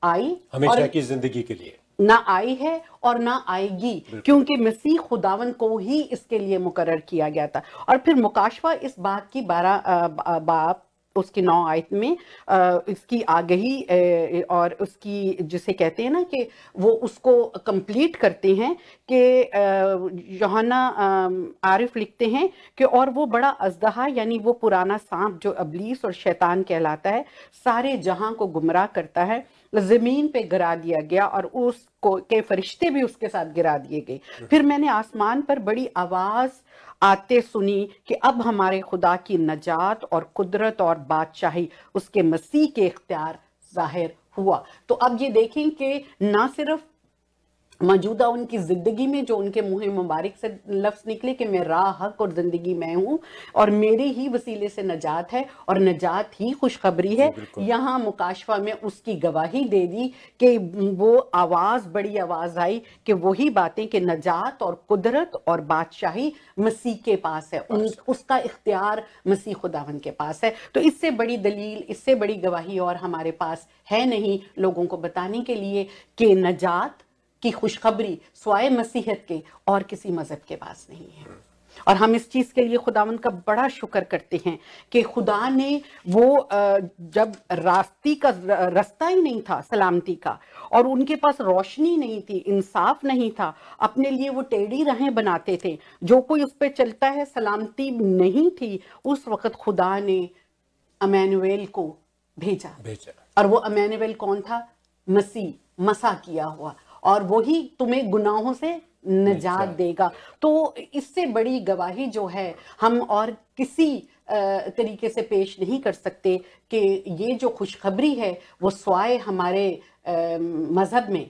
आई हमेशा की ज़िंदगी के लिए। ना आई है और ना आएगी क्योंकि मसीह खुदावन को ही इसके लिए मुकर किया गया था। और फिर मुकाशवा इस बात की बारह बाप उसकी नौ आयत में इसकी आगही और उसकी जिसे कहते हैं ना कि वो उसको कंप्लीट करते हैं कि योहाना आरिफ लिखते हैं कि और वो बड़ा अजदहा यानी वो पुराना सांप जो अबलीस और शैतान कहलाता है, सारे जहाँ को गुमराह करता है ज़मीन पे गिरा दिया गया और उसको के फरिश्ते भी उसके साथ गिरा दिए गए। फिर मैंने आसमान पर बड़ी आवाज़, आते सुनी कि अब हमारे खुदा की नजात और कुदरत और बादशाही उसके मसीह के इख्तियार ज़ाहिर हुआ। तो अब ये देखें कि ना सिर्फ़ मौजूदा उनकी ज़िंदगी में जो उनके मुँह मुबारक से लफ्ज निकले कि मैं राह हक और ज़िंदगी में हूँ और मेरे ही वसीले से नजात है और नजात ही खुशखबरी है। यहाँ मुकाशवा में उसकी गवाही दे दी कि वो आवाज़ बड़ी आवाज़ आई कि वही बातें कि नजात और कुदरत और बादशाही मसीह के पास है। उन, उसका इख्तियार मसीह खुदावन के पास है। तो इससे बड़ी दलील इससे बड़ी गवाही और हमारे पास है नहीं लोगों को बताने के लिए कि नजात की खुशखबरी स्वाय मसीहत के और किसी मज़हब के पास नहीं है। और हम इस चीज़ के लिए खुदावन का बड़ा शुक्र करते हैं कि खुदा ने वो जब रास्ती का रास्ता ही नहीं था सलामती का और उनके पास रोशनी नहीं थी इंसाफ नहीं था अपने लिए वो टेढ़ी राहें बनाते थे। जो कोई उस पर चलता है सलामती नहीं थी उस वक्त खुदा ने अमैनुएल को भेजा। भेजा। और वो अमैनुएल कौन था? मसीह मसा किया हुआ। और वही तुम्हें गुनाहों से निजात देगा। तो इससे बड़ी गवाही जो है हम और किसी तरीके से पेश नहीं कर सकते कि ये जो खुशखबरी है वो स्वाय हमारे मज़हब में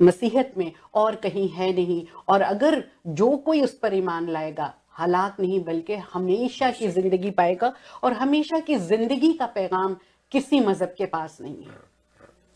मसीहत में और कहीं है नहीं। और अगर जो कोई उस पर ईमान लाएगा हालात नहीं बल्कि हमेशा की ज़िंदगी पाएगा और हमेशा की ज़िंदगी का पैगाम किसी मज़हब के पास नहीं है।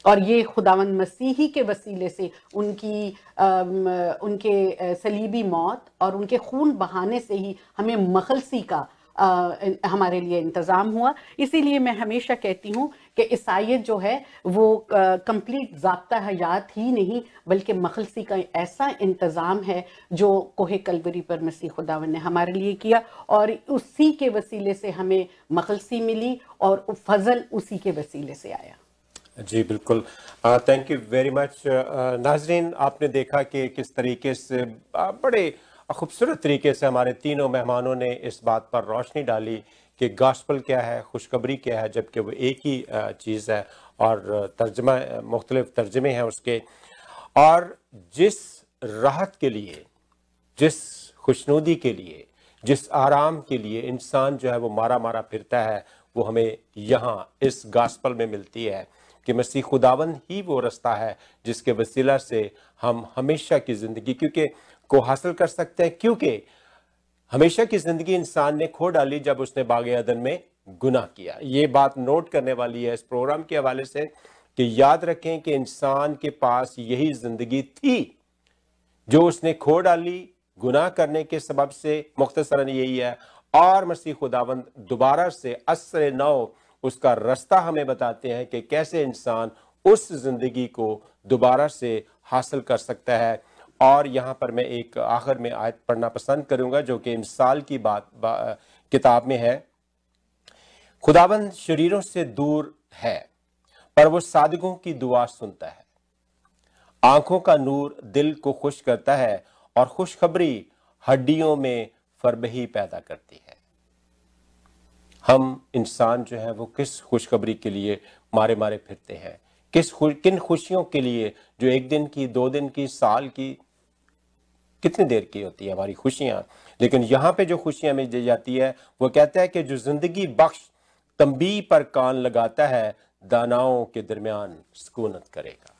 और ये खुदावन मसीही के वसीले से उनकी उनके सलीबी मौत और उनके खून बहाने से ही हमें मखलसी का आ, हमारे लिए इंतज़ाम हुआ। इसीलिए मैं हमेशा कहती हूँ कि ईसाइत जो है वो कंप्लीट जबता हयात ही नहीं बल्कि मखलसी का ऐसा इंतज़ाम है जो कोहे कलवरी पर मसीह खुदावन ने हमारे लिए किया और उसी के वसीले से हमें मखलसी मिली और फजल उसी के वसीले से आया। जी, बिल्कुल। थैंक यू वेरी मच नाजरीन, आपने देखा कि किस तरीके से बड़े खूबसूरत तरीके से हमारे तीनों मेहमानों ने इस बात पर रोशनी डाली कि गास्पल क्या है, खुशखबरी क्या है, जबकि वो एक ही चीज़ है और तर्जमा, मुख्तलिफ़ तर्जमे हैं उसके। और जिस राहत के लिए, जिस खुशनुदी के लिए, जिस आराम के लिए इंसान जो है वो मारा मारा फिरता है, वो हमें यहाँ इस गास्पल में मिलती है। कि मसीह खुदावन ही वो रास्ता है जिसके वसीला से हम हमेशा की ज़िंदगी क्योंकि को हासिल कर सकते हैं, क्योंकि हमेशा की ज़िंदगी इंसान ने खो डाली जब उसने बाग अदन में गुनाह किया। ये बात नोट करने वाली है इस प्रोग्राम के हवाले से कि याद रखें कि इंसान के पास यही ज़िंदगी थी जो उसने खो डाली गुनाह करने के सबब से। मुख्तसरन यही है, और मसीह खुदावंद दोबारा से असर नौ उसका रास्ता हमें बताते हैं कि कैसे इंसान उस ज़िंदगी को दोबारा से हासिल कर सकता है। और यहाँ पर मैं एक आखिर में आयत पढ़ना पसंद करूँगा जो कि मिसाल की बात बा, किताब में है। खुदाबंद शरीरों से दूर है पर वो सादगों की दुआ सुनता है। आँखों का नूर दिल को खुश करता है और खुशखबरी हड्डियों में फरबही पैदा करती है। हम इंसान जो है वो किस खुशखबरी के लिए मारे मारे फिरते हैं? किस किन खुशियों के लिए जो एक दिन की, दो दिन की, साल की, कितनी देर की होती है हमारी खुशियाँ? लेकिन यहाँ पे जो खुशियाँ हमें दी जाती है, वो कहता है कि जो ज़िंदगी बख्श तंबी पर कान लगाता है, दानाओं के दरमियान सुकूनत करेगा।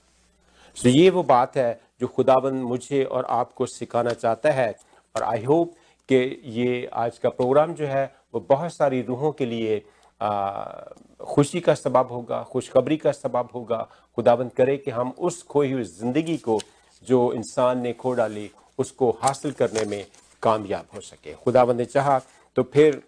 सो ये वो बात है जो खुदाबंद मुझे और आपको सिखाना चाहता है। और आई होप कि ये आज का प्रोग्राम जो है वो बहुत सारी रूहों के लिए खुशी का सबब होगा, खुशखबरी का सबब होगा। खुदाबंद करे कि हम उस खोई हुई ज़िंदगी को जो इंसान ने खो डाली, उसको हासिल करने में कामयाब हो सके। खुदाबंद ने चाहा तो फिर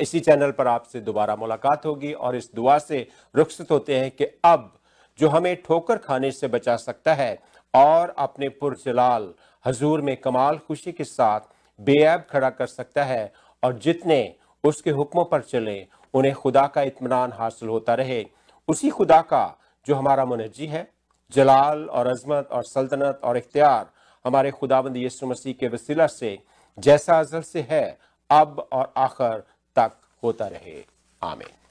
इसी चैनल पर आपसे दोबारा मुलाकात होगी और इस दुआ से रुखसत होते हैं कि अब जो हमें ठोकर खाने से बचा सकता है और अपने पुरजलाल, हजूर में कमाल खुशी के साथ बेऐब खड़ा कर सकता है और जितने उसके हुक्मों पर चले, उन्हें खुदा का इतमान हासिल होता रहे। उसी खुदा का जो हमारा मुनजी है, जलाल और अजमत और सल्तनत और इख्तियार हमारे खुदाबंद यसु मसीह के वसीला से, जैसा अजल से है, अब और आखिर तक होता रहे। आमीन।